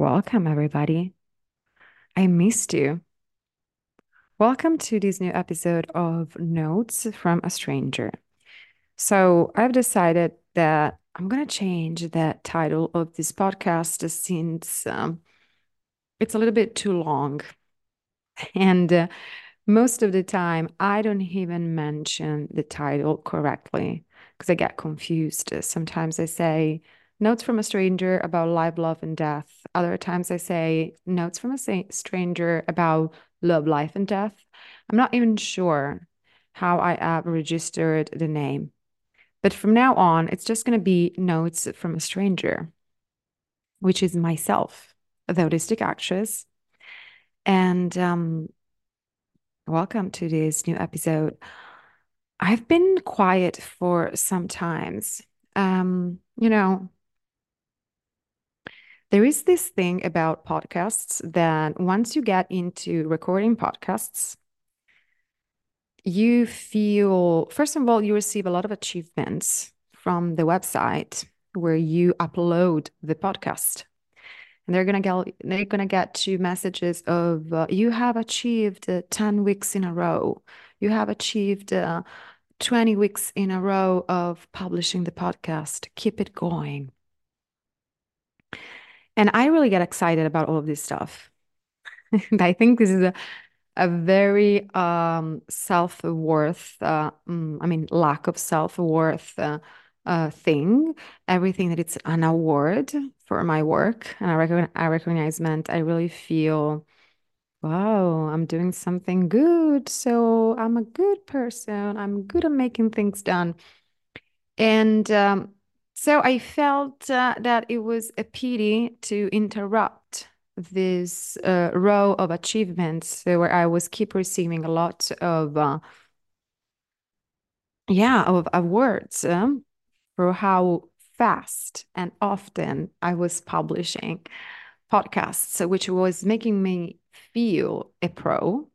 Welcome, everybody. I missed you. Welcome to this new episode of Notes from a Stranger. So, I've decided that I'm going to change the title of this podcast since um, it's a little bit too long. And uh, most of the time, I don't even mention the title correctly because I get confused. Sometimes I say, Notes from a Stranger about life, love, and death. Other times I say notes from a stranger about love, life, and death. I'm not even sure how I registered the name. But from now on, it's just going to be notes from a stranger, which is myself, the autistic actress. And um, welcome to this new episode. I've been quiet for some times. Um, you know, there is this thing about podcasts that once you get into recording podcasts, you feel, first of all, you receive a lot of achievements from the website where you upload the podcast. And they're gonna get they're gonna get two messages of uh, you have achieved uh, 10 weeks in a row. You have achieved uh, 20 weeks in a row of publishing the podcast. Keep it going. And I really get excited about all of this stuff. and I think this is a, a very um, self worth, uh, mm, I mean, lack of self worth uh, uh, thing. Everything that it's an award for my work and a, rec- a recognition, I really feel, wow, I'm doing something good. So I'm a good person. I'm good at making things done. And um, so I felt uh, that it was a pity to interrupt this uh, row of achievements where I was keep receiving a lot of, uh, yeah, of awards um, for how fast and often I was publishing podcasts, which was making me feel a pro.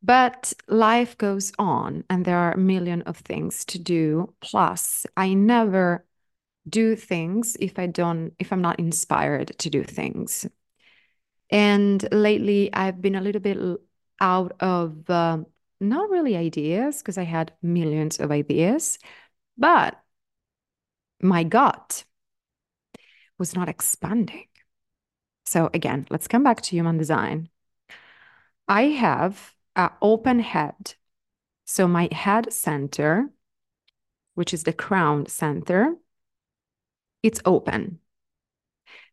But life goes on, and there are a million of things to do. Plus, I never do things if I don't, if I'm not inspired to do things. And lately, I've been a little bit out of um, not really ideas because I had millions of ideas, but my gut was not expanding. So, again, let's come back to human design. I have an open head. So, my head center, which is the crown center, it's open.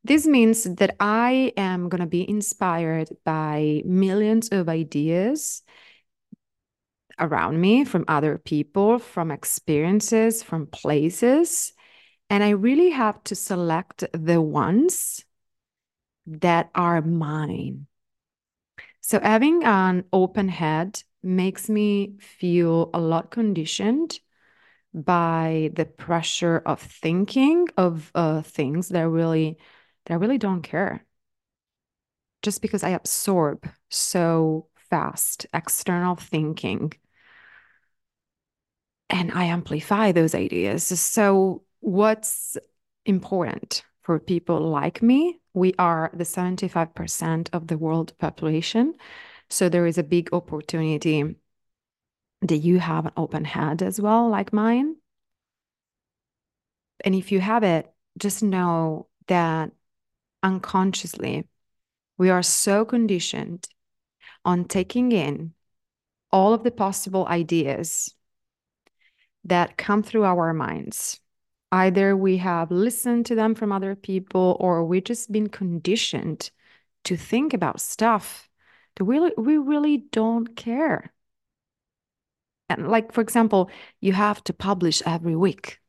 This means that I am going to be inspired by millions of ideas around me from other people, from experiences, from places. And I really have to select the ones that are mine. So having an open head makes me feel a lot conditioned by the pressure of thinking of uh, things that I really that I really don't care. Just because I absorb so fast external thinking and I amplify those ideas. So what's important for people like me? We are the 75% of the world population. So there is a big opportunity do you have an open head as well, like mine? And if you have it, just know that unconsciously, we are so conditioned on taking in all of the possible ideas that come through our minds. Either we have listened to them from other people or we've just been conditioned to think about stuff that we, we really don't care and like, for example, you have to publish every week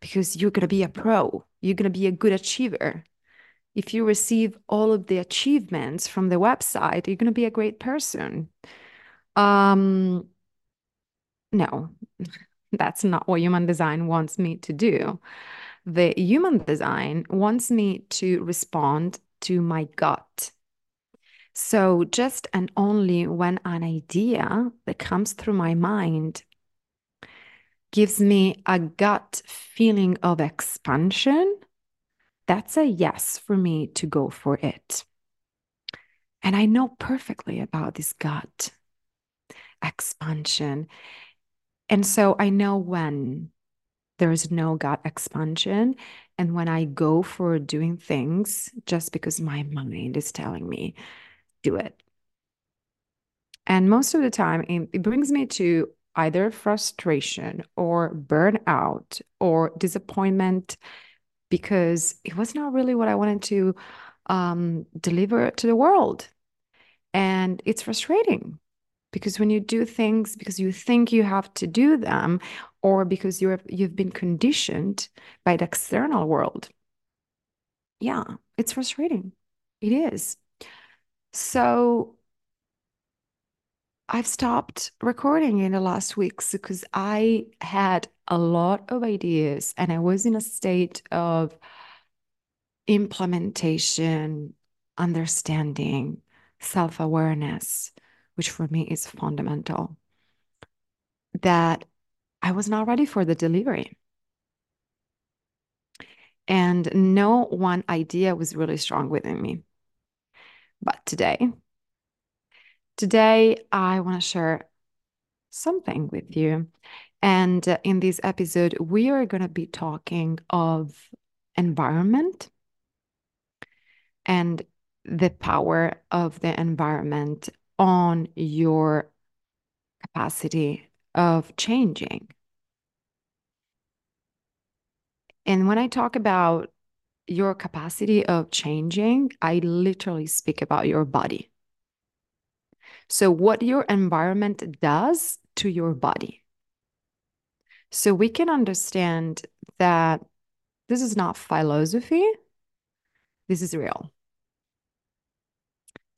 because you're going to be a pro, you're going to be a good achiever. If you receive all of the achievements from the website, you're going to be a great person. Um, no, that's not what human design wants me to do. The human design wants me to respond to my gut so, just and only when an idea that comes through my mind gives me a gut feeling of expansion, that's a yes for me to go for it. And I know perfectly about this gut expansion. And so I know when there is no gut expansion and when I go for doing things just because my mind is telling me, do it. And most of the time, it brings me to either frustration or burnout or disappointment because it was not really what I wanted to um, deliver to the world. And it's frustrating because when you do things because you think you have to do them or because you're you've been conditioned by the external world yeah it's frustrating it is so I've stopped recording in the last weeks because I had a lot of ideas and I was in a state of implementation, understanding, self awareness, which for me is fundamental, that I was not ready for the delivery. And no one idea was really strong within me. But today, today I want to share something with you. And uh, in this episode, we are going to be talking of environment and the power of the environment on your capacity of changing. And when I talk about your capacity of changing, I literally speak about your body. So, what your environment does to your body. So, we can understand that this is not philosophy, this is real.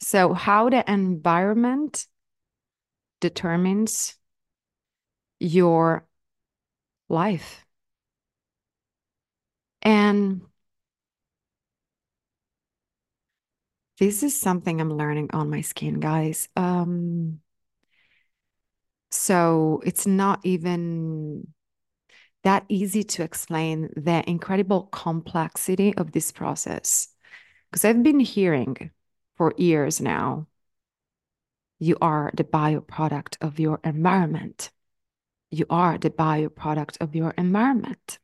So, how the environment determines your life. And this is something I'm learning on my skin, guys. Um, so it's not even that easy to explain the incredible complexity of this process. Because I've been hearing for years now you are the bioproduct of your environment. You are the bioproduct of your environment.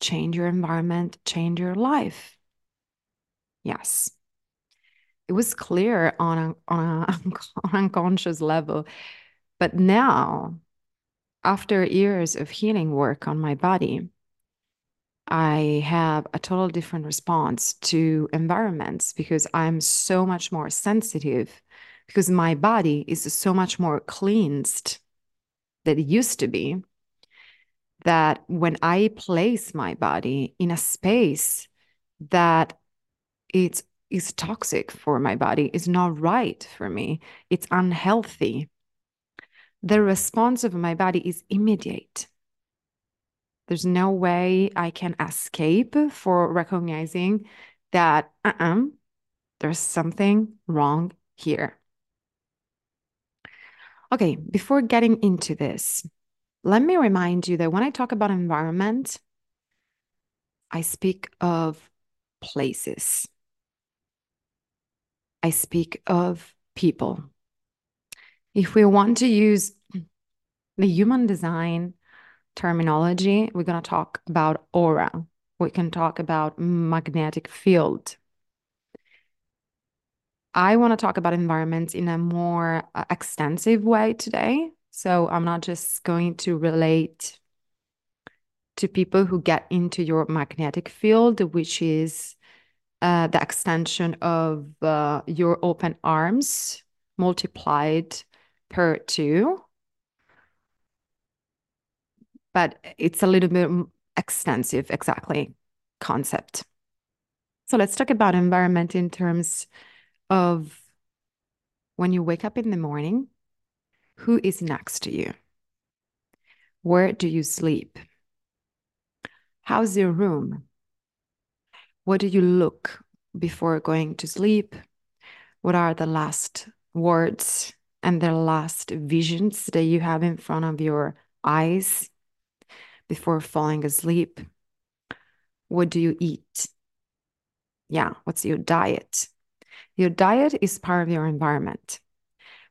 Change your environment, change your life. Yes. It was clear on a, on a on unconscious level. But now, after years of healing work on my body, I have a total different response to environments because I'm so much more sensitive because my body is so much more cleansed than it used to be that when I place my body in a space that it's is toxic for my body, is not right for me, it's unhealthy, the response of my body is immediate. There's no way I can escape for recognizing that uh-uh, there's something wrong here. Okay, before getting into this, let me remind you that when I talk about environment, I speak of places. I speak of people. If we want to use the human design terminology, we're going to talk about aura. We can talk about magnetic field. I want to talk about environments in a more uh, extensive way today. So I'm not just going to relate to people who get into your magnetic field, which is uh, the extension of uh, your open arms multiplied per two. But it's a little bit extensive, exactly, concept. So let's talk about environment in terms of when you wake up in the morning, who is next to you? Where do you sleep? How's your room? What do you look before going to sleep? What are the last words and the last visions that you have in front of your eyes before falling asleep? What do you eat? Yeah, what's your diet? Your diet is part of your environment.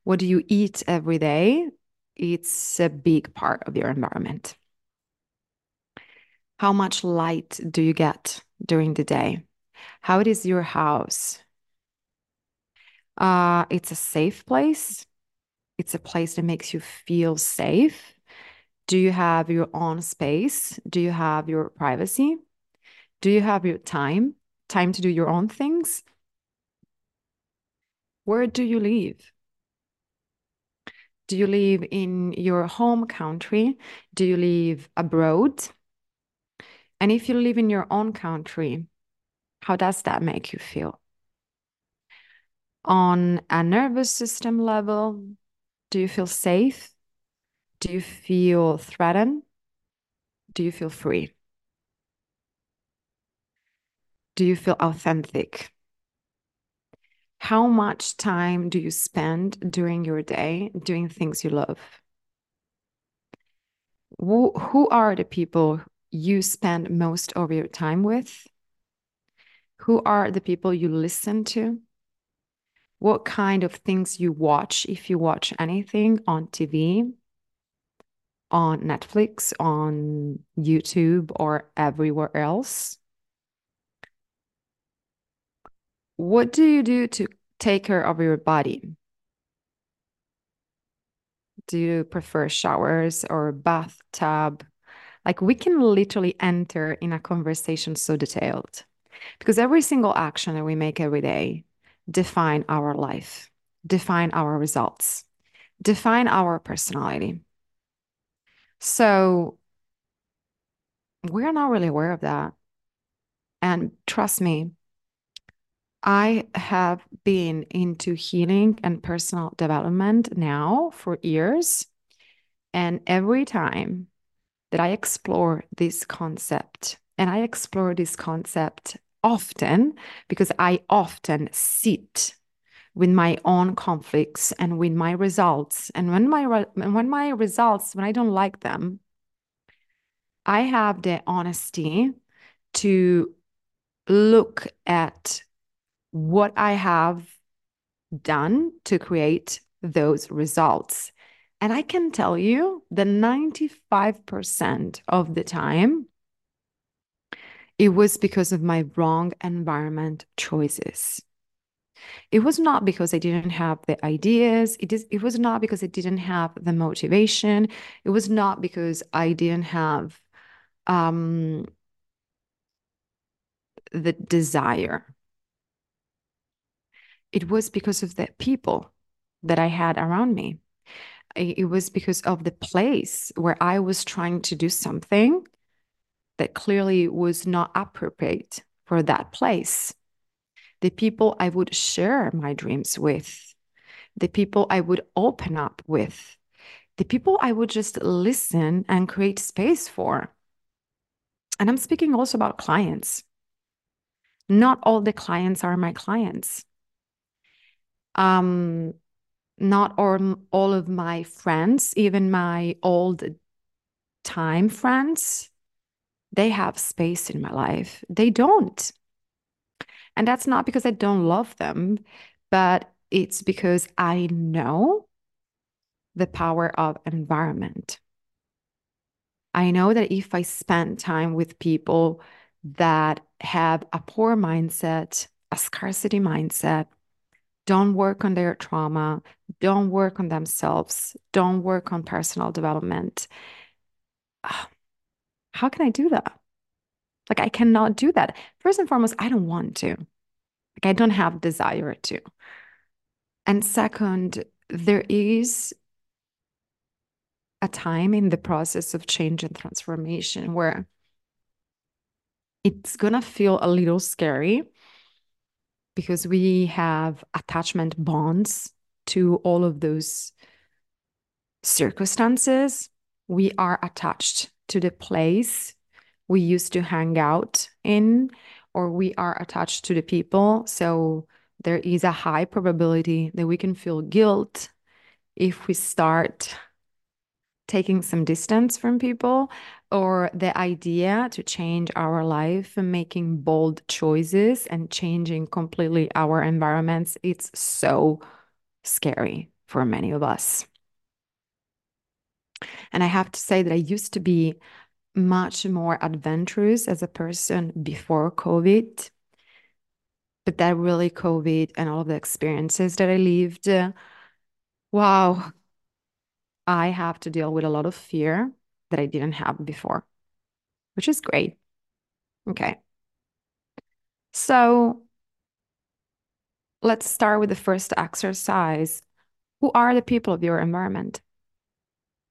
What do you eat every day? It's a big part of your environment. How much light do you get during the day? How is your house? Uh, it's a safe place. It's a place that makes you feel safe. Do you have your own space? Do you have your privacy? Do you have your time? Time to do your own things? Where do you live? Do you live in your home country? Do you live abroad? And if you live in your own country, how does that make you feel? On a nervous system level, do you feel safe? Do you feel threatened? Do you feel free? Do you feel authentic? How much time do you spend during your day doing things you love? Who, who are the people you spend most of your time with? Who are the people you listen to? What kind of things you watch, if you watch anything on TV, on Netflix, on YouTube, or everywhere else? What do you do to take care of your body? Do you prefer showers or bathtub? Like we can literally enter in a conversation so detailed because every single action that we make every day define our life, define our results, define our personality. So we're not really aware of that. And trust me, I have been into healing and personal development now for years. And every time that I explore this concept, and I explore this concept often because I often sit with my own conflicts and with my results. And when my when my results, when I don't like them, I have the honesty to look at what I have done to create those results. And I can tell you that 95% of the time, it was because of my wrong environment choices. It was not because I didn't have the ideas. It, is, it was not because I didn't have the motivation. It was not because I didn't have um, the desire. It was because of the people that I had around me. It was because of the place where I was trying to do something that clearly was not appropriate for that place. The people I would share my dreams with, the people I would open up with, the people I would just listen and create space for. And I'm speaking also about clients. Not all the clients are my clients. Um, not all, all of my friends, even my old time friends, they have space in my life. They don't. And that's not because I don't love them, but it's because I know the power of environment. I know that if I spend time with people that have a poor mindset, a scarcity mindset, don't work on their trauma, don't work on themselves, don't work on personal development, ah, how can I do that? Like, I cannot do that. First and foremost, I don't want to. Like, I don't have desire to. And second, there is a time in the process of change and transformation where it's going to feel a little scary because we have attachment bonds to all of those circumstances. We are attached to the place we used to hang out in, or we are attached to the people. So there is a high probability that we can feel guilt if we start taking some distance from people or the idea to change our life and making bold choices and changing completely our environments, it's so scary for many of us. And I have to say that I used to be much more adventurous as a person before COVID. But that really, COVID and all of the experiences that I lived, uh, wow, I have to deal with a lot of fear that I didn't have before, which is great. Okay. So let's start with the first exercise. Who are the people of your environment?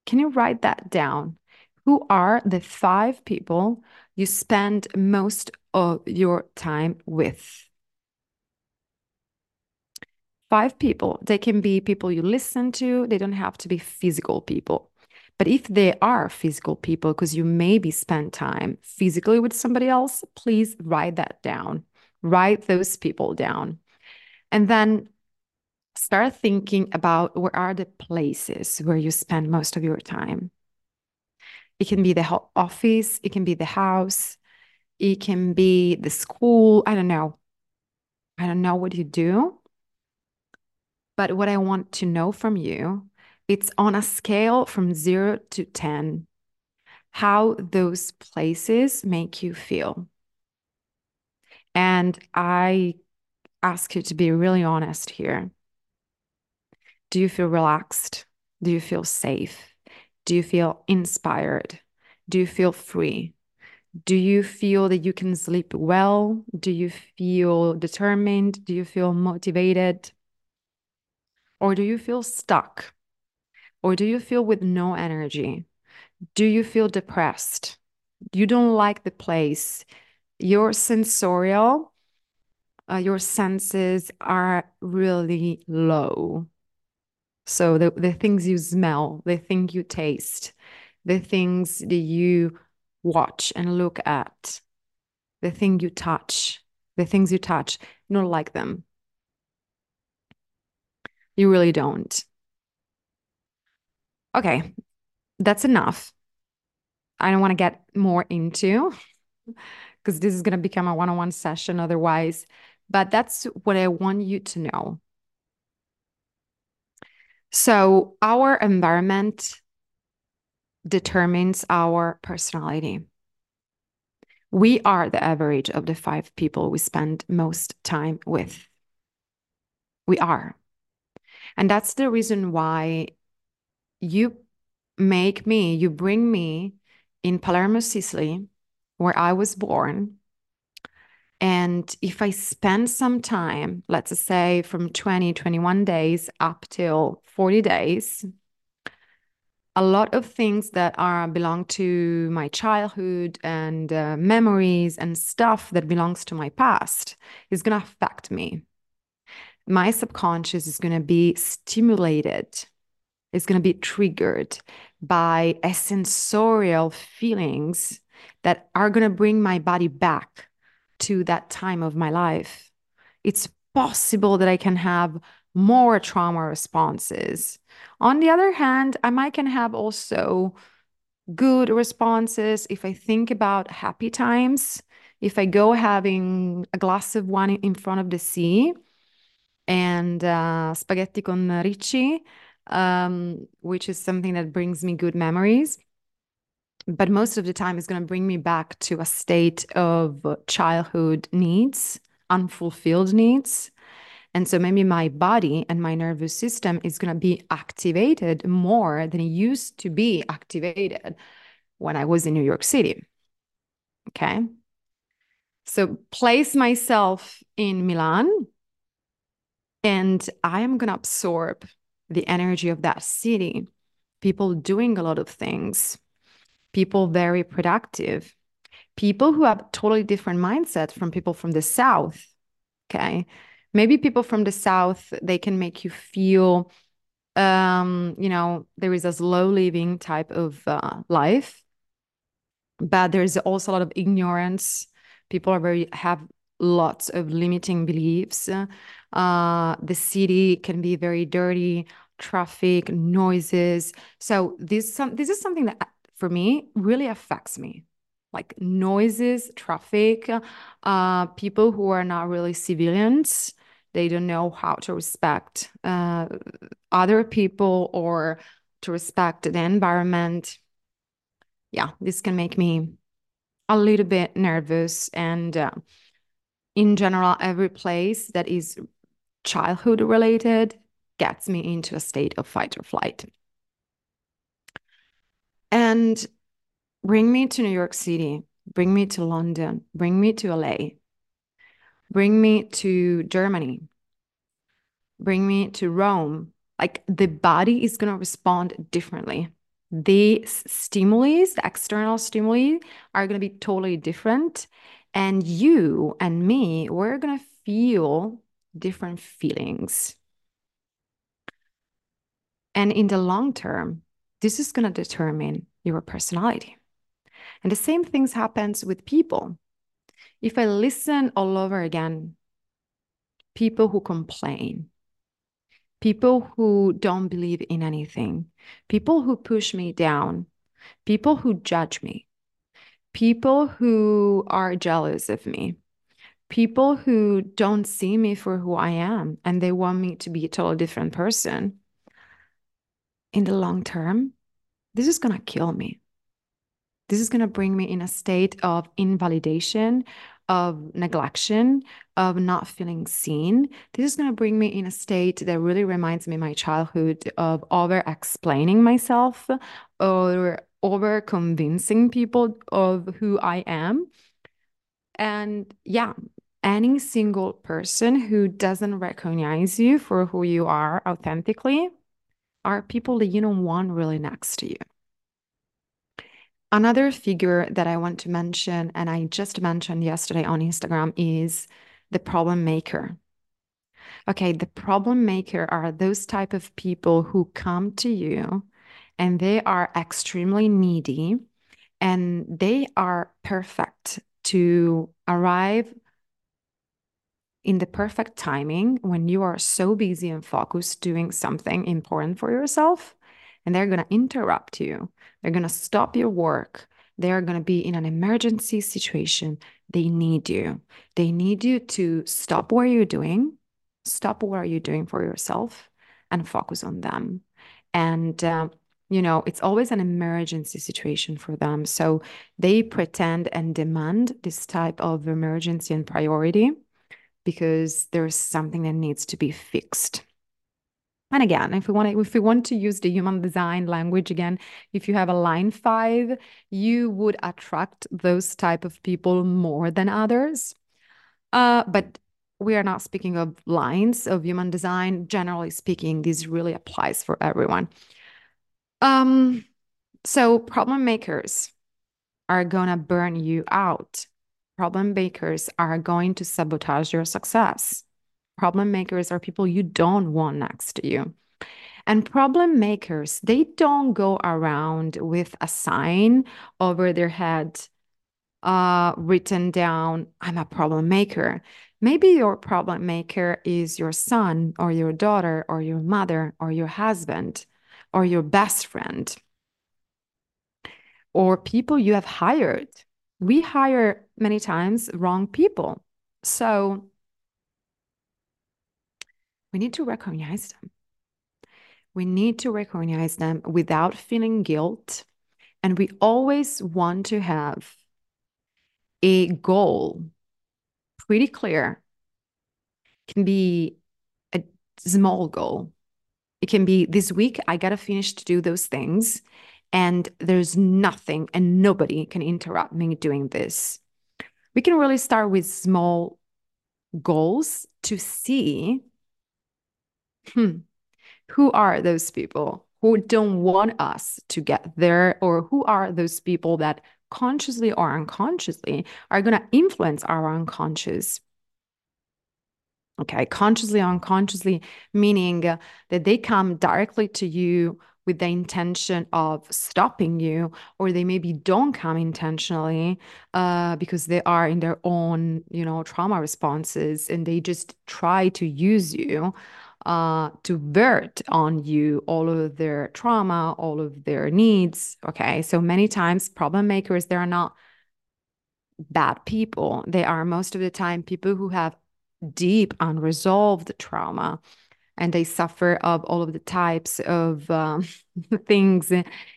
Can you write that down? Who are the five people you spend most of your time with? Five people. They can be people you listen to, they don't have to be physical people. But if they are physical people, because you maybe spend time physically with somebody else, please write that down. Write those people down. And then start thinking about where are the places where you spend most of your time. It can be the office, it can be the house, it can be the school. I don't know. I don't know what you do. But what I want to know from you, it's on a scale from zero to 10, how those places make you feel. And I ask you to be really honest here. Do you feel relaxed? Do you feel safe? Do you feel inspired? Do you feel free? Do you feel that you can sleep well? Do you feel determined? Do you feel motivated? Or do you feel stuck? Or do you feel with no energy? Do you feel depressed? You don't like the place. Your sensorial, uh, your senses are really low. So the, the things you smell, the thing you taste, the things that you watch and look at, the thing you touch, the things you touch, you don't like them. You really don't. Okay, that's enough. I don't want to get more into because this is going to become a one on one session otherwise. But that's what I want you to know. So, our environment determines our personality. We are the average of the five people we spend most time with. We are. And that's the reason why you make me, you bring me in Palermo, Sicily, where I was born. And if I spend some time, let's say from 20, 21 days up till 40 days, a lot of things that are belong to my childhood and uh, memories and stuff that belongs to my past is going to affect me my subconscious is going to be stimulated, it's going to be triggered by a sensorial feelings that are going to bring my body back to that time of my life. It's possible that I can have more trauma responses. On the other hand, I might can have also good responses if I think about happy times. If I go having a glass of wine in front of the sea, and uh, spaghetti con ricci, um, which is something that brings me good memories. But most of the time, it's going to bring me back to a state of childhood needs, unfulfilled needs. And so maybe my body and my nervous system is going to be activated more than it used to be activated when I was in New York City. Okay. So place myself in Milan and I am going to absorb the energy of that city. People doing a lot of things, people very productive, people who have totally different mindsets from people from the South. Okay. Maybe people from the South, they can make you feel, um, you know, there is a slow living type of uh, life, but there's also a lot of ignorance. People are very, have lots of limiting beliefs. Uh, the city can be very dirty, traffic, noises. So this some this is something that for me really affects me. Like noises, traffic, uh, people who are not really civilians, they don't know how to respect uh, other people or to respect the environment. Yeah, this can make me a little bit nervous. And uh, in general, every place that is childhood related gets me into a state of fight or flight. And bring me to New York City, bring me to London, bring me to LA, bring me to Germany, bring me to Rome. Like the body is going to respond differently. The stimuli, the external stimuli, are going to be totally different. And you and me, we're going to feel different feelings. And in the long term, this is going to determine your personality. And the same things happens with people. If I listen all over again, people who complain, people who don't believe in anything, people who push me down, people who judge me, people who are jealous of me, people who don't see me for who I am and they want me to be a totally different person. In the long term, this is going to kill me. This is going to bring me in a state of invalidation, of neglection, of not feeling seen. This is going to bring me in a state that really reminds me of my childhood of over explaining myself or over convincing people of who I am. And yeah, any single person who doesn't recognize you for who you are authentically are people that you don't want really next to you. Another figure that I want to mention, and I just mentioned yesterday on Instagram, is the problem maker. Okay, the problem maker are those type of people who come to you and they are extremely needy and they are perfect to arrive in the perfect timing when you are so busy and focused doing something important for yourself and they're going to interrupt you. They're going to stop your work. They're going to be in an emergency situation. They need you. They need you to stop what you're doing, stop what are you doing for yourself, and focus on them. And uh, you know, it's always an emergency situation for them. So they pretend and demand this type of emergency and priority because there's something that needs to be fixed. And again, if we want to, if we want to use the human design language again, if you have a line five, you would attract those type of people more than others. Uh, but we are not speaking of lines of human design. Generally speaking, this really applies for everyone. Um, so problem makers are gonna burn you out. Problem makers are going to sabotage your success. Problem makers are people you don't want next to you. And problem makers, they don't go around with a sign over their head uh, written down, I'm a problem maker. Maybe your problem maker is your son or your daughter or your mother or your husband or your best friend or people you have hired. We hire many times wrong people. So we need to recognize them. We need to recognize them without feeling guilt. And we always want to have a goal pretty clear. Can be a small goal. It can be this week, I got to finish to do those things. And there's nothing and nobody can interrupt me doing this. We can really start with small goals to see hmm, who are those people who don't want us to get there, or who are those people that consciously or unconsciously are going to influence our unconscious? Okay, consciously, unconsciously, meaning that they come directly to you with the intention of stopping you, or they maybe don't come intentionally uh, because they are in their own, you know, trauma responses and they just try to use you uh, to vert on you all of their trauma, all of their needs. Okay. So many times, problem makers, they are not bad people. They are most of the time people who have deep unresolved trauma and they suffer of all of the types of um, things.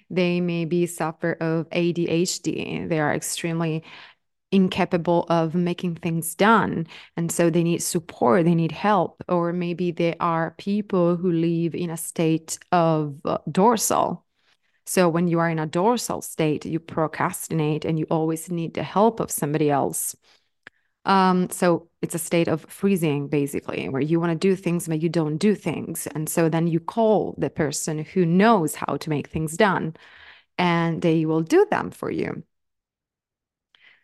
They maybe suffer of ADHD. They are extremely incapable of making things done. And so they need support, they need help. Or maybe they are people who live in a state of uh, dorsal. So when you are in a dorsal state, you procrastinate and you always need the help of somebody else. Um, so it's a state of freezing, basically, where you want to do things, but you don't do things. And so then you call the person who knows how to make things done, and they will do them for you.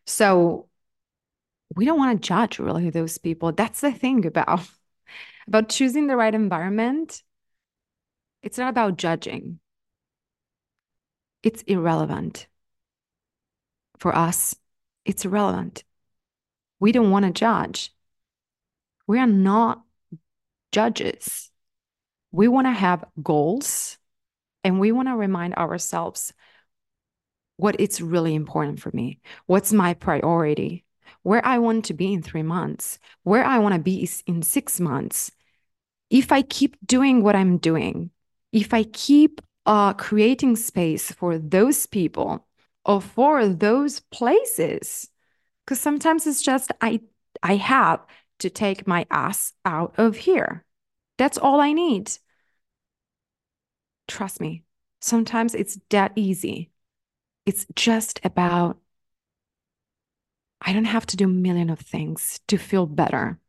So we don't want to judge really those people. That's the thing about about choosing the right environment. It's not about judging. It's irrelevant. For us, it's irrelevant. We don't want to judge. We are not judges. We want to have goals and we want to remind ourselves what it's really important for me, what's my priority, where I want to be in three months, where I want to be in six months. If I keep doing what I'm doing, if I keep uh, creating space for those people or for those places, because sometimes it's just I I have to take my ass out of here. That's all I need. Trust me, sometimes it's that easy. It's just about, I don't have to do a million of things to feel better,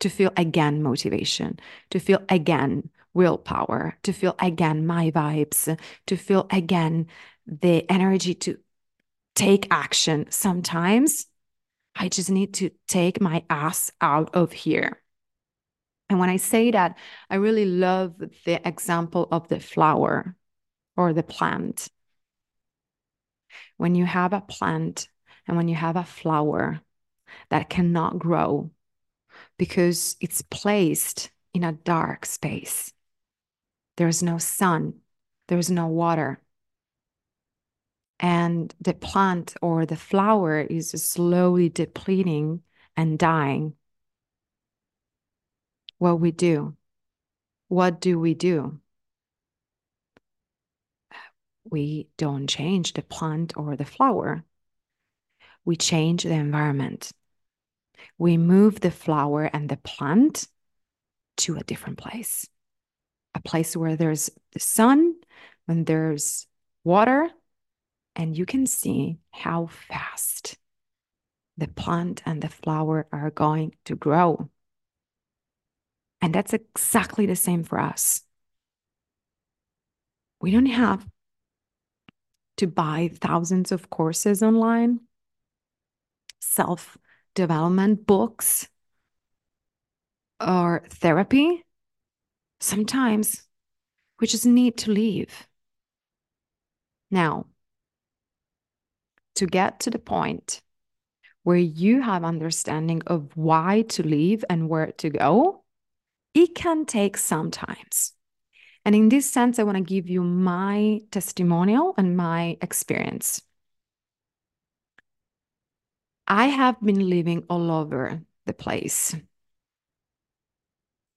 to feel again motivation, to feel again willpower, to feel again my vibes, to feel again the energy to take action. Sometimes I just need to take my ass out of here. And when I say that, I really love the example of the flower or the plant when you have a plant and when you have a flower that cannot grow because it's placed in a dark space, there's no sun, there's no water. And the plant or the flower is slowly depleting and dying. What we do? What do we do? we don't change the plant or the flower. We change the environment. We move the flower and the plant to a different place, a place where there's the sun, when there's water, and you can see how fast the plant and the flower are going to grow. And that's exactly the same for us. We don't have to buy thousands of courses online, self development books, or therapy. Sometimes we just need to leave. Now, to get to the point where you have understanding of why to leave and where to go, it can take some times. And in this sense, I want to give you my testimonial and my experience. I have been living all over the place.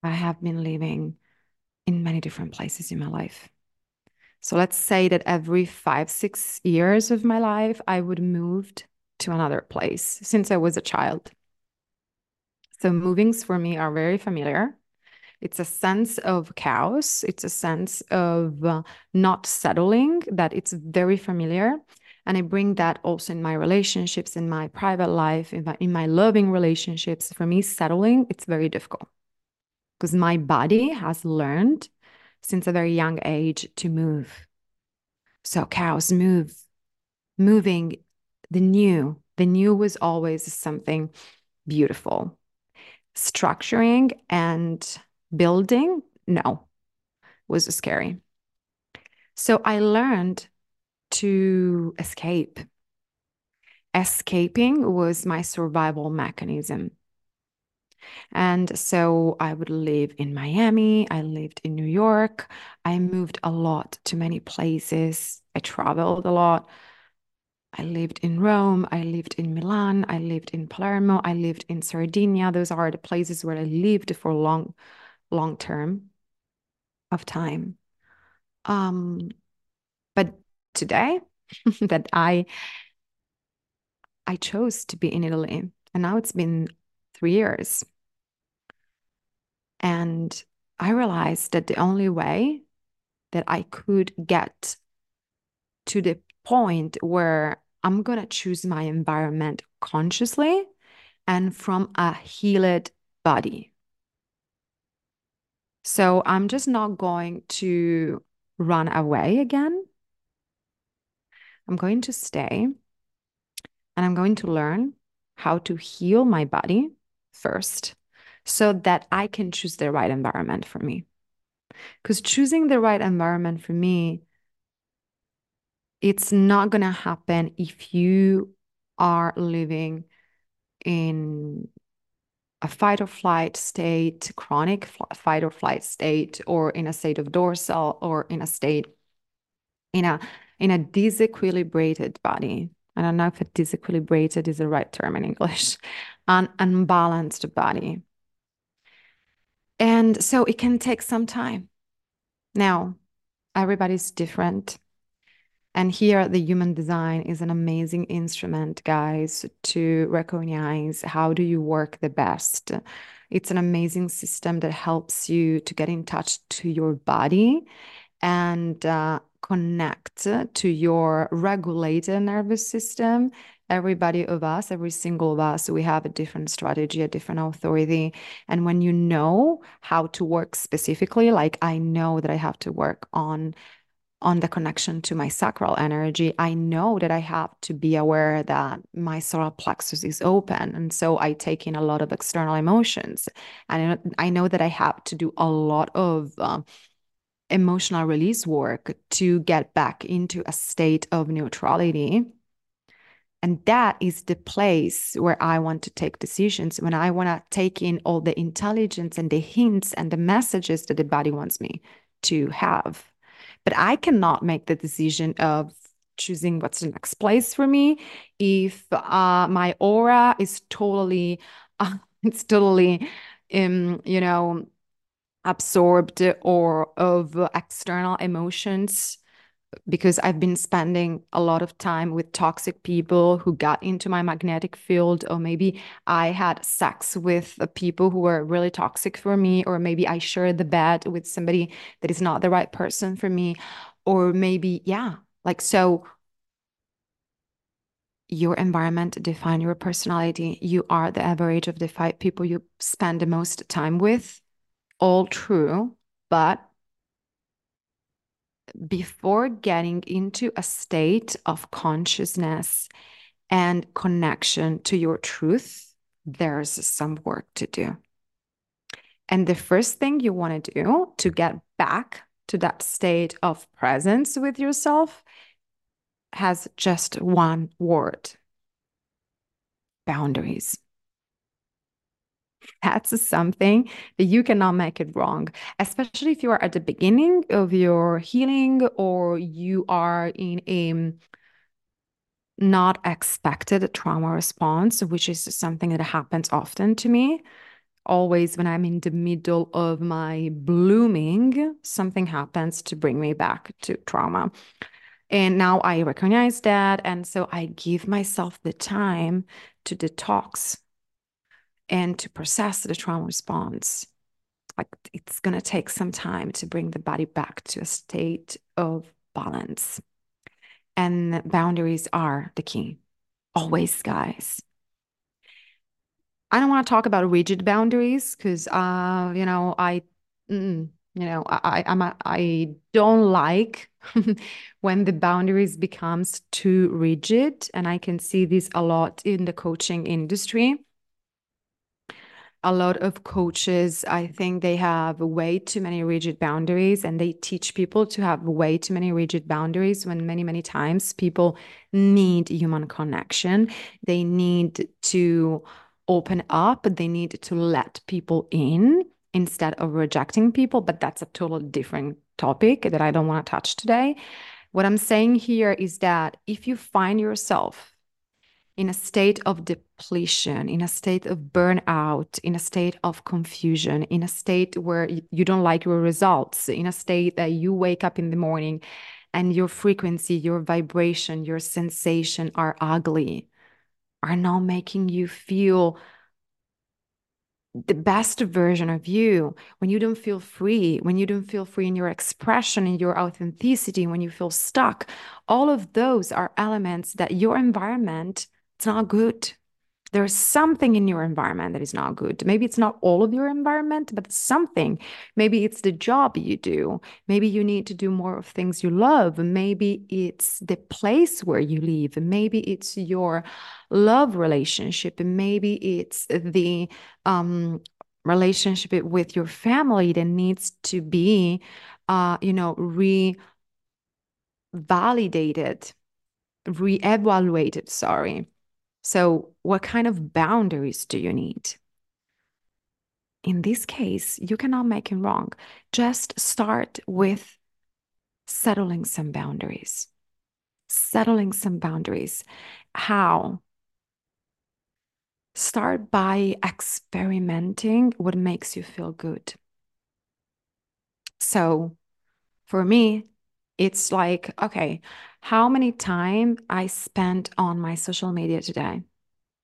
I have been living in many different places in my life. So let's say that every five, six years of my life, I would move to another place since I was a child. So movings for me are very familiar. It's a sense of chaos. It's a sense of uh, not settling that it's very familiar. And I bring that also in my relationships, in my private life, in my, in my loving relationships. For me, settling, it's very difficult because my body has learned since a very young age to move. So cows move, moving the new. The new was always something beautiful. Structuring and building no was scary so i learned to escape escaping was my survival mechanism And so I would live in Miami. I lived in New York. I moved a lot to many places. I traveled a lot. I lived in Rome. I lived in Milan. I lived in Palermo. I lived in Sardinia. Those are the places where I lived for long, long term of time. Um, but today that I I chose to be in Italy, and now it's been three years. And I realized that the only way that I could get to the point where I'm going to choose my environment consciously and from a healed body. So I'm just not going to run away again. I'm going to stay and I'm going to learn how to heal my body first so that I can choose the right environment for me. Because choosing the right environment for me, it's not going to happen if you are living in a fight or flight state, chronic fight or flight state, or in a state of dorsal, or in a state in a in a disequilibrated body. I don't know if a disequilibrated is the right term in English, an unbalanced body. And so it can take some time. Now, everybody's different. And here, the human design is an amazing instrument, guys, to recognize how do you work the best. It's an amazing system that helps you to get in touch to your body and uh, connect to your regulated nervous system everybody of us, every single of us, we have a different strategy, a different authority. And when you know how to work specifically, like I know that I have to work on on the connection to my sacral energy, I know that I have to be aware that my solar plexus is open. And so I take in a lot of external emotions. And I know that I have to do a lot of uh, emotional release work to get back into a state of neutrality and that is the place where I want to take decisions when I want to take in all the intelligence and the hints and the messages that the body wants me to have. But I cannot make the decision of choosing what's the next place for me if uh, my aura is totally, uh, it's totally, um, you know, absorbed or of external emotions because I've been spending a lot of time with toxic people who got into my magnetic field, or maybe I had sex with people who were really toxic for me, or maybe I shared the bed with somebody that is not the right person for me, or maybe, yeah, like so. Your environment define your personality. You are the average of the five people you spend the most time with. All true, but before getting into a state of consciousness and connection to your truth, there's some work to do. And the first thing you want to do to get back to that state of presence with yourself has just one word boundaries that's something that you cannot make it wrong, especially if you are at the beginning of your healing or you are in a not expected trauma response, which is something that happens often to me. Always, when I'm in the middle of my blooming, something happens to bring me back to trauma. And now I recognize that. And so I give myself the time to detox and to process the trauma response like it's going to take some time to bring the body back to a state of balance. And boundaries are the key. Always guys. I don't want to talk about rigid boundaries because uh you know i mm, you know i i'm a, i don't like when the boundaries becomes too rigid and i can see this a lot in the coaching industry a lot of coaches, I think they have way too many rigid boundaries and they teach people to have way too many rigid boundaries when many, many times people need human connection. They need to open up, they need to let people in instead of rejecting people. But that's a totally different topic that I don't want to touch today. What I'm saying here is that if you find yourself in a state of depletion, in a state of burnout, in a state of confusion, in a state where you don't like your results, in a state that you wake up in the morning and your frequency, your vibration, your sensation are ugly, are not making you feel the best version of you, when you don't feel free, when you don't feel free in your expression, in your authenticity, when you feel stuck, all of those are elements that your environment, it's not good there's something in your environment that is not good. Maybe it's not all of your environment, but something. Maybe it's the job you do. Maybe you need to do more of things you love. Maybe it's the place where you live. Maybe it's your love relationship. Maybe it's the um, relationship with your family that needs to be, uh, you know, re-validated, re-evaluated. Sorry so, what kind of boundaries do you need? In this case, you cannot make it wrong. Just start with settling some boundaries. Settling some boundaries. How? Start by experimenting what makes you feel good. So, for me, it's like, okay, how many time I spent on my social media today?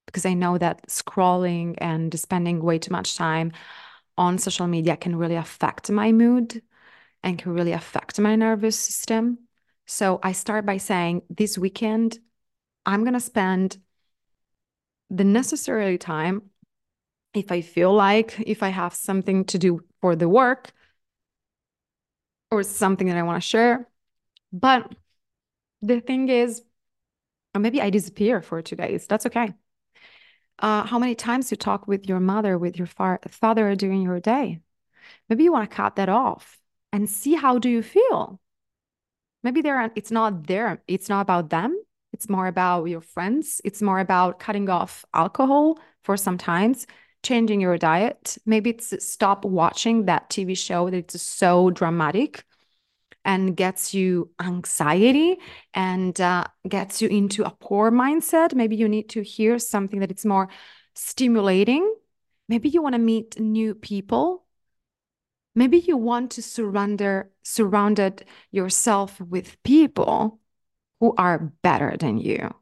Because I know that scrolling and spending way too much time on social media can really affect my mood and can really affect my nervous system. So I start by saying this weekend, I'm going to spend the necessary time if I feel like, if I have something to do for the work or something that I want to share. But the thing is, maybe I disappear for two days. That's okay. Uh, how many times you talk with your mother, with your father during your day? Maybe you want to cut that off and see how do you feel. Maybe they're it's not there. It's not about them. It's more about your friends. It's more about cutting off alcohol for some times, changing your diet. Maybe it's stop watching that TV show that's so dramatic and gets you anxiety and uh, gets you into a poor mindset. Maybe you need to hear something that it's more stimulating. Maybe you want to meet new people. Maybe you want to surrender surrounded yourself with people who are better than you.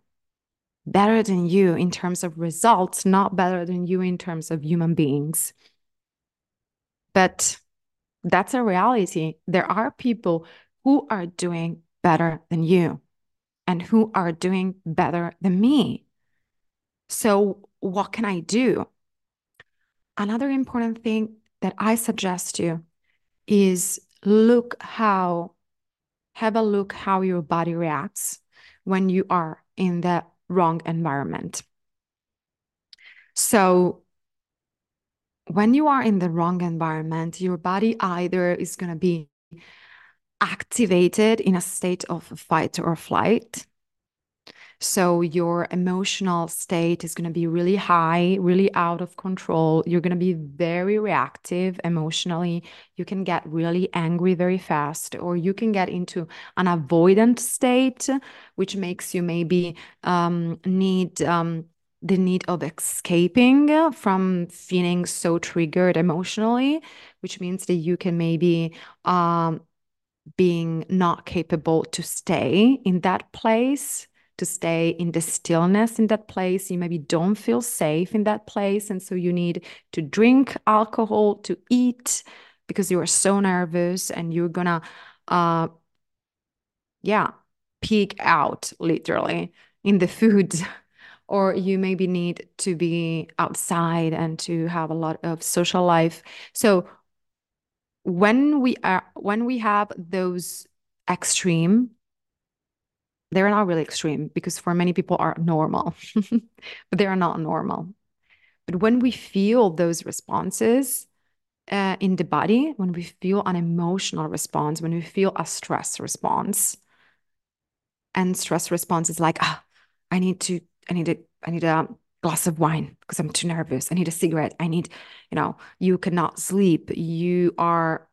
Better than you in terms of results, not better than you in terms of human beings. But that's a reality. There are people who are doing better than you and who are doing better than me. So, what can I do? Another important thing that I suggest you is look how, have a look how your body reacts when you are in the wrong environment. So, when you are in the wrong environment, your body either is going to be activated in a state of fight or flight. So your emotional state is going to be really high, really out of control. You're going to be very reactive emotionally. You can get really angry very fast, or you can get into an avoidant state, which makes you maybe um, need um, the need of escaping from feeling so triggered emotionally, which means that you can maybe um, being not capable to stay in that place to stay in the stillness in that place. You maybe don't feel safe in that place. And so you need to drink alcohol, to eat because you are so nervous and you're gonna, uh, yeah, peek out literally in the food or you maybe need to be outside and to have a lot of social life. So when we are when we have those extreme they're not really extreme because for many people are normal but they are not normal. But when we feel those responses uh, in the body when we feel an emotional response when we feel a stress response and stress response is like ah, i need to I need to I need to glass of wine because I'm too nervous. I need a cigarette. I need, you know, you cannot sleep. You are,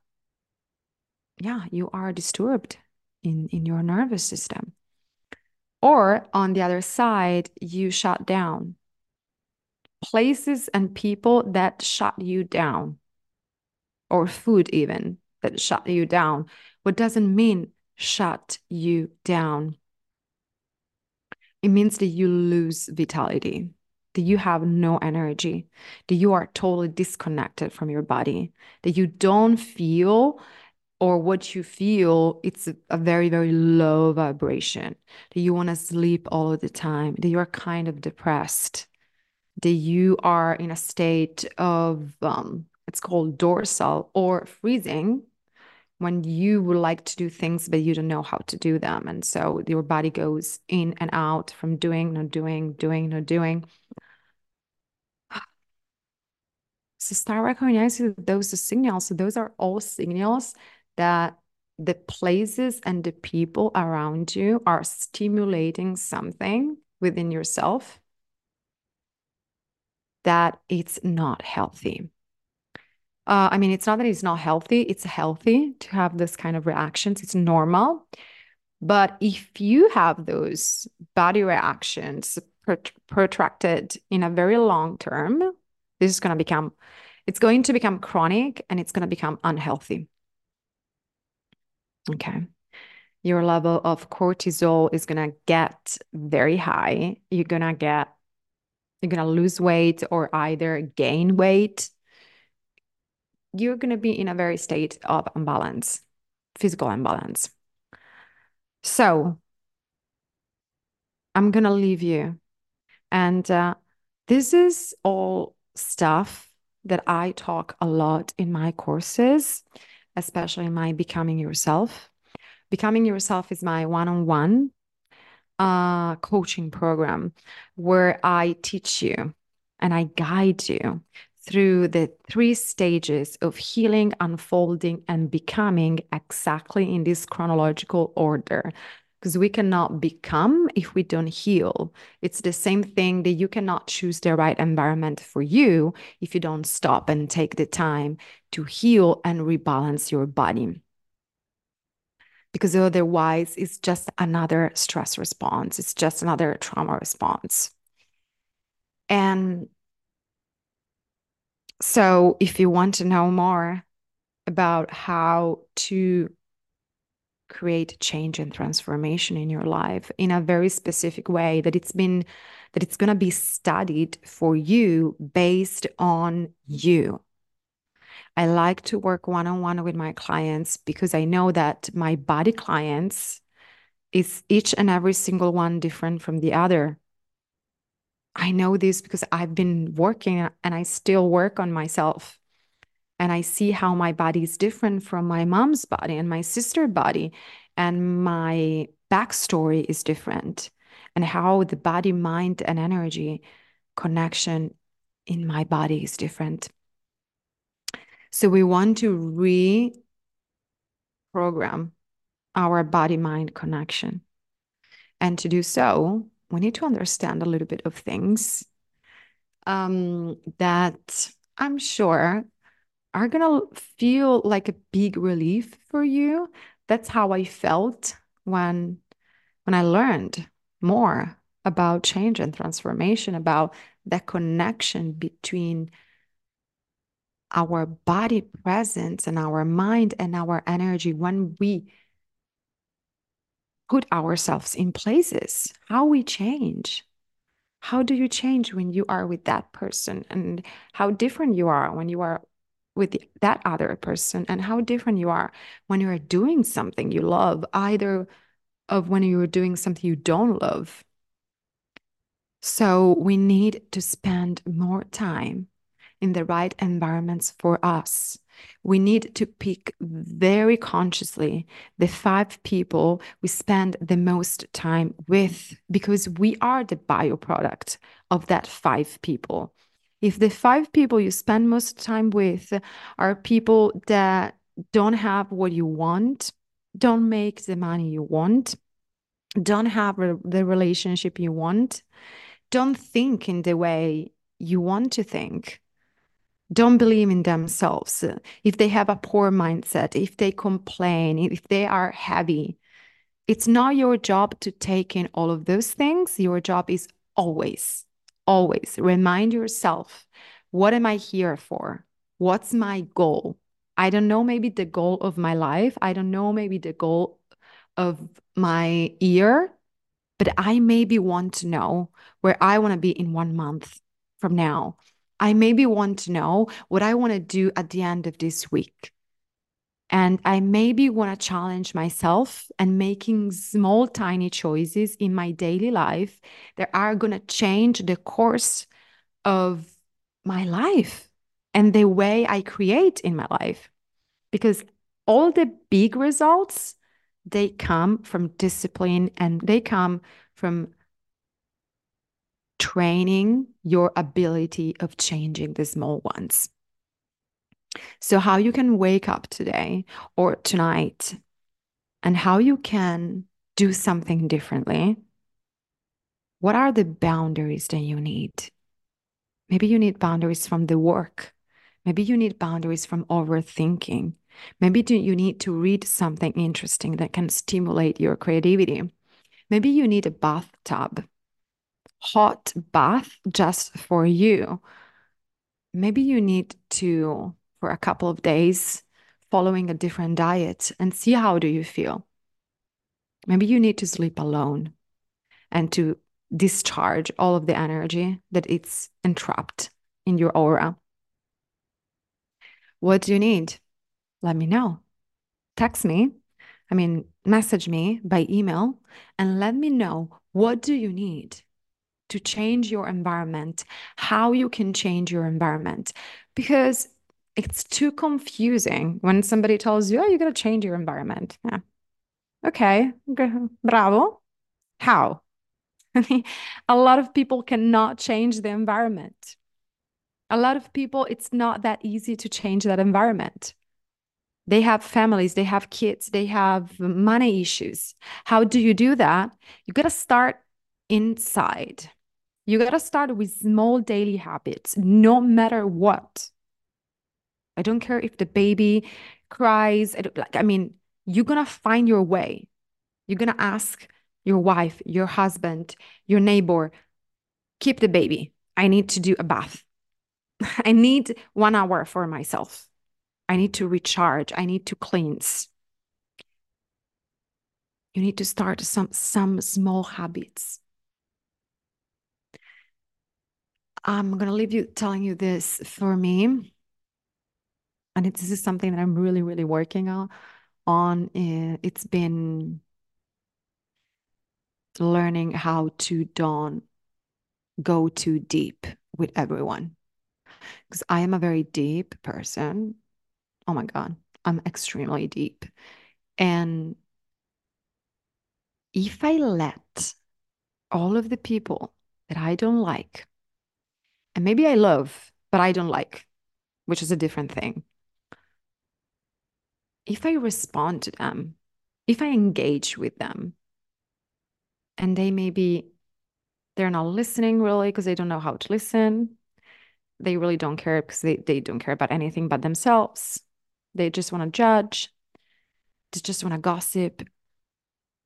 yeah, you are disturbed in, in your nervous system. Or on the other side, you shut down places and people that shut you down, or food even that shut you down. What doesn't mean shut you down? It means that you lose vitality, that you have no energy, that you are totally disconnected from your body, that you don't feel or what you feel it's a, very very low vibration that you want to sleep all of the time that you're kind of depressed that you are in a state of um, it's called dorsal or freezing when you would like to do things but you don't know how to do them. And so your body goes in and out from doing not doing doing not doing. So start recognizing those signals. So those are all signals that the places and the people around you are stimulating something within yourself that it's not healthy. Uh, I mean, it's not that it's not healthy, it's healthy to have this kind of reactions, it's normal. But if you have those body reactions protracted in a very long term, this is going to become, it's going to become chronic and it's going to become unhealthy. Okay. Your level of cortisol is going to get very high. You're going to get you're going to lose weight or either gain weight, you're going to be in a very state of imbalance, physical imbalance. So I'm going to leave you. And uh, this is all stuff that I talk a lot in my courses, especially my Becoming Yourself. Becoming Yourself is my one on one uh, coaching program where I teach you and I guide you through the three stages of healing, unfolding, and becoming exactly in this chronological order. Because we cannot become if we don't heal. It's the same thing that you cannot choose the right environment for you if you don't stop and take the time to heal and rebalance your body because otherwise it's just another stress response, it's just another trauma response. And so, if you want to know more about how to create change and transformation in your life in a very specific way that it's been that it's going to be studied for you based on you I like to work one on one with my clients because I know that my body clients is each and every single one different from the other. I know this because I've been working and I still work on myself. And I see how my body is different from my mom's body and my sister's body. And my backstory is different. And how the body, mind, and energy connection in my body is different. So we want to reprogram our body mind connection. And to do so, we need to understand a little bit of things um, that I'm sure are going to feel like a big relief for you. That's how I felt when when I learned more about change and transformation, about that connection between our body presence and our mind and our energy when we put ourselves in places, how we change. How do you change when you are with that person and how different you are when you are with the, that other person and how different you are when you're doing something you love, either of when you're doing something you don't love. So we need to spend more time in the right environments for us. We need to pick very consciously the five people we spend the most time with because we are the byproduct of that five people. If the five people you spend most time with are people that don't have what you want, don't make the money you want, don't have the relationship you want, don't think in the way you want to think don't believe in themselves, if they have a poor mindset, if they complain, if they are heavy, it's not your job to take in all of those things. Your job is always, always remind yourself what am I here for? What's my goal? I don't know, maybe the goal of my life. I don't know, maybe the goal of my year, but I maybe want to know where I want to be in one month from now. I maybe want to know what I want to do at the end of this week. And I maybe want to challenge myself and making small, tiny choices in my daily life that are going to change the course of my life and the way I create in my life. Because all the big results, they come from discipline and they come from training your ability of changing the small ones. So, how you can wake up today or tonight and how you can do something differently. What are the boundaries that you need? Maybe you need boundaries from the work. Maybe you need boundaries from overthinking. Maybe you need to read something interesting that can stimulate your creativity. Maybe you need a bathtub hot bath just for you. Maybe you need to, for a couple of days, following a different diet and see how do you feel. Maybe you need to sleep alone and to discharge all of the energy that it's entrapped in your aura. What do you need? Let me know. Text me. I mean, message me by email and let me know what do you need? To change your environment, how you can change your environment. Because it's too confusing when somebody tells you, oh, you got to change your environment. Yeah. Okay, bravo. How? A lot of people cannot change the environment. A lot of people, it's not that easy to change that environment. They have families, they have kids, they have money issues. How do you do that? You got to start inside. You got to start with small daily habits, no matter what. I don't care if the baby cries. I, like, I mean, you're going to find your way. You're going to ask your wife, your husband, your neighbor, keep the baby. I need to do a bath. I need one hour for myself. I need to recharge. I need to cleanse. You need to start some some small habits. I'm going to leave you telling you this for me. And it, this is something that I'm really, really working on. on. Eh, it's been learning how to don't go too deep with everyone. Because I am a very deep person. Oh my God, I'm extremely deep. And if I let all of the people that I don't like and maybe I love, but I don't like, which is a different thing. If I respond to them, if I engage with them, and they maybe they're not listening really because they don't know how to listen. They really don't care because they, they don't care about anything but themselves. They just want to judge. They just want to gossip.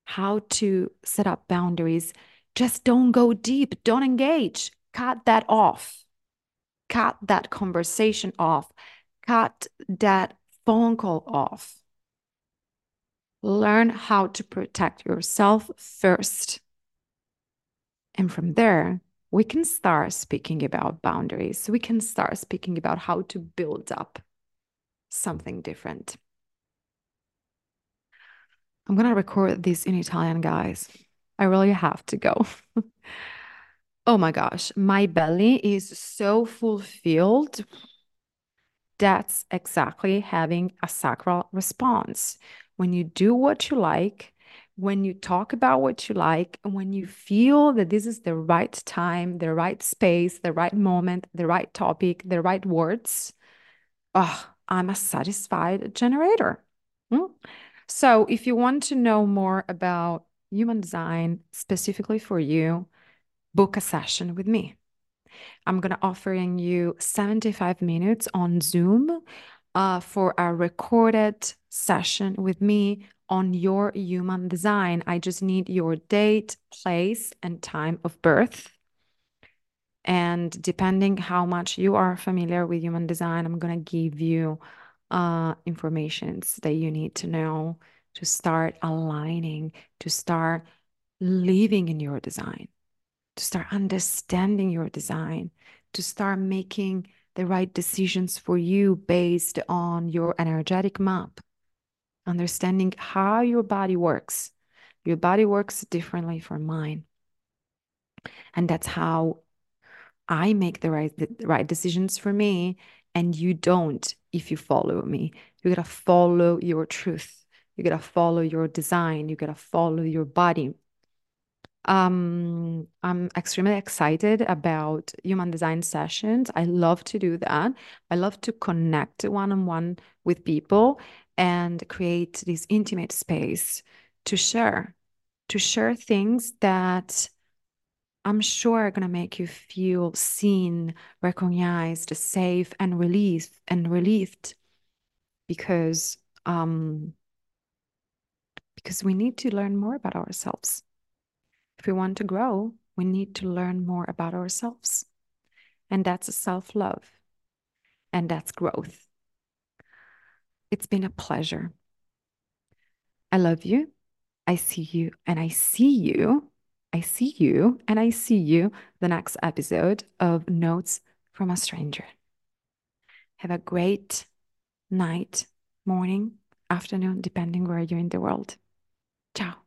How to set up boundaries. Just don't go deep. Don't engage cut that off. Cut that conversation off. Cut that phone call off. Learn how to protect yourself first. And from there, we can start speaking about boundaries. We can start speaking about how to build up something different. I'm going to record this in Italian, guys. I really have to go. Oh my gosh, my belly is so fulfilled. That's exactly having a sacral response. When you do what you like, when you talk about what you like, and when you feel that this is the right time, the right space, the right moment, the right topic, the right words, oh, I'm a satisfied generator. Hmm? So, if you want to know more about human design specifically for you, book a session with me. I'm going to offering you 75 minutes on Zoom uh, for a recorded session with me on your human design. I just need your date, place, and time of birth. And depending how much you are familiar with human design, I'm going to give you uh, informations that you need to know to start aligning, to start living in your design, to start understanding your design, to start making the right decisions for you based on your energetic map, understanding how your body works. Your body works differently from mine. And that's how I make the right the right decisions for me and you don't if you follow me. You gotta follow your truth. You gotta follow your design. You gotta follow your body. Um, I'm extremely excited about human design sessions. I love to do that. I love to connect one on one with people and create this intimate space to share, to share things that I'm sure are going to make you feel seen, recognized, safe, and relieved and relieved because um because we need to learn more about ourselves. If we want to grow, we need to learn more about ourselves. And that's self-love. And that's growth. It's been a pleasure. I love you. I see you and I see you I see you and I see you the next episode of Notes from a Stranger. Have a great night, morning, afternoon, depending where you're in the world. Ciao.